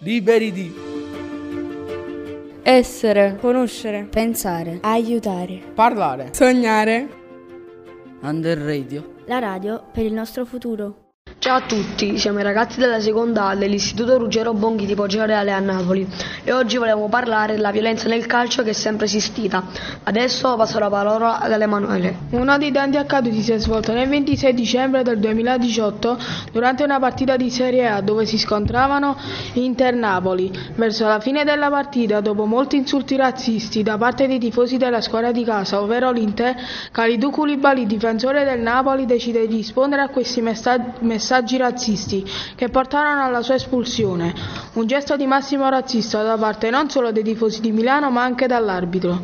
Liberi di essere, conoscere, pensare, aiutare, parlare, sognare. Under Radio. La radio per il nostro futuro. Ciao a tutti, siamo i ragazzi della seconda A dell'Istituto Ruggero Bonghi di Poggio Reale a Napoli e oggi volevo parlare della violenza nel calcio che è sempre esistita. Adesso passo la parola ad Emanuele. Uno dei tanti accaduti si è svolto nel 26 dicembre del 2018 durante una partita di Serie A dove si scontravano Inter-Napoli. Verso la fine della partita, dopo molti insulti razzisti da parte dei tifosi della squadra di casa, ovvero l'Inter, Kalidou Koulibaly, difensore del Napoli, decide di rispondere a questi messaggi messaggi razzisti che portarono alla sua espulsione, un gesto di massimo razzista da parte non solo dei tifosi di Milano ma anche dall'arbitro.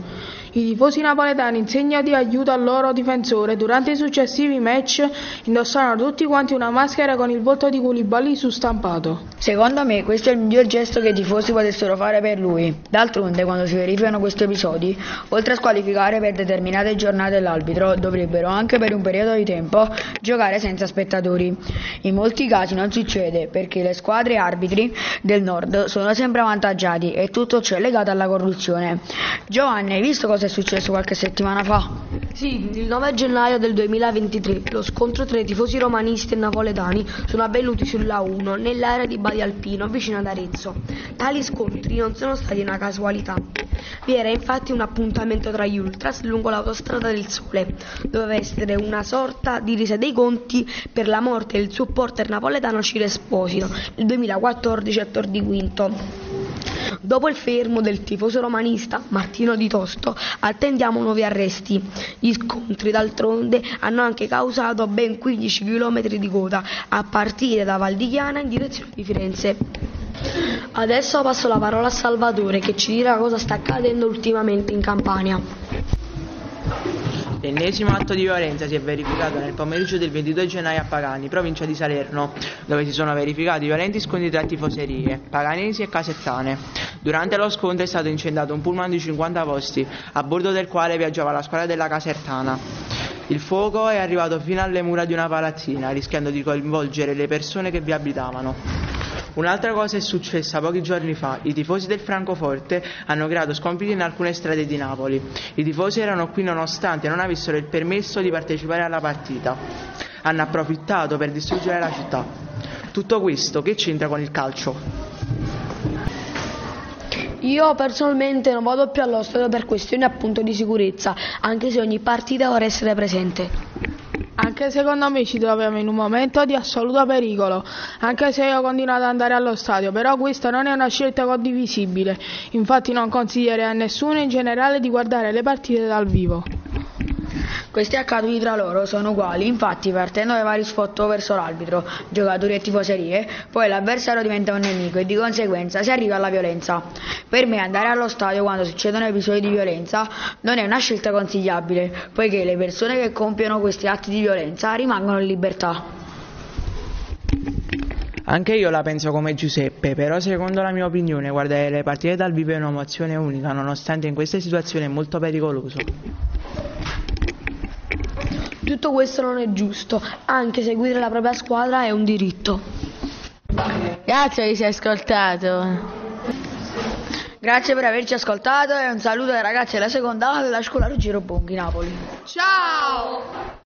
I tifosi napoletani in segno di aiuto al loro difensore durante i successivi match indossarono tutti quanti una maschera con il volto di Koulibaly su stampato. Secondo me questo è il miglior gesto che i tifosi potessero fare per lui. D'altronde quando si verificano questi episodi, oltre a squalificare per determinate giornate l'arbitro, dovrebbero anche per un periodo di tempo giocare senza spettatori. In molti casi non succede perché le squadre arbitri del nord sono sempre avvantaggiati e tutto ciò è legato alla corruzione. Giovanni, hai visto cosa cosa è successo qualche settimana fa? Sì, il 9 gennaio del 2023 lo scontro tra i tifosi romanisti e napoletani sono avvenuti sulla 1 nell'area di Badi Alpino vicino ad Arezzo. Tali scontri non sono stati una casualità. Vi era infatti un appuntamento tra gli ultras lungo l'autostrada del Sole. Doveva essere una sorta di resa dei conti per la morte del supporter napoletano Ciro Esposito nel 2014 a Tor di Quinto. Dopo il fermo del tifoso romanista Martino Di Tosto attendiamo nuovi arresti. Gli scontri d'altronde hanno anche causato ben 15 km di coda a partire da Val di Chiana in direzione di Firenze. Adesso passo la parola a Salvatore che ci dirà cosa sta accadendo ultimamente in Campania. L'ennesimo atto di violenza si è verificato nel pomeriggio del 22 gennaio a Pagani, provincia di Salerno, dove si sono verificati violenti scontri tra tifoserie, paganesi e casettane. Durante lo scontro è stato incendiato un pullman di 50 posti, a bordo del quale viaggiava la squadra della Casertana. Il fuoco è arrivato fino alle mura di una palazzina, rischiando di coinvolgere le persone che vi abitavano. Un'altra cosa è successa pochi giorni fa. I tifosi del Francoforte hanno creato scompiti in alcune strade di Napoli. I tifosi erano qui nonostante non avessero il permesso di partecipare alla partita. Hanno approfittato per distruggere la città. Tutto questo che c'entra con il calcio? Io personalmente non vado più allo stadio per questioni appunto di sicurezza, anche se ogni partita vorrei essere presente. Anche secondo me ci troviamo in un momento di assoluto pericolo, anche se io continuo ad andare allo stadio, però questa non è una scelta condivisibile, infatti non consiglierei a nessuno in generale di guardare le partite dal vivo. Questi accaduti tra loro sono uguali, infatti partendo dai vari sfottò verso l'arbitro, giocatori e tifoserie, poi l'avversario diventa un nemico e di conseguenza si arriva alla violenza. Per me andare allo stadio quando succedono episodi di violenza non è una scelta consigliabile, poiché le persone che compiono questi atti di violenza rimangono in libertà. Anche io la penso come Giuseppe, però secondo la mia opinione guardare le partite dal vivo è un'emozione unica, nonostante in queste situazioni è molto pericoloso. Tutto questo non è giusto, anche seguire la propria squadra è un diritto. Grazie che ci hai ascoltato. Grazie per averci ascoltato e un saluto ai ragazzi della seconda della scuola Ruggero Bonghi Napoli. Ciao!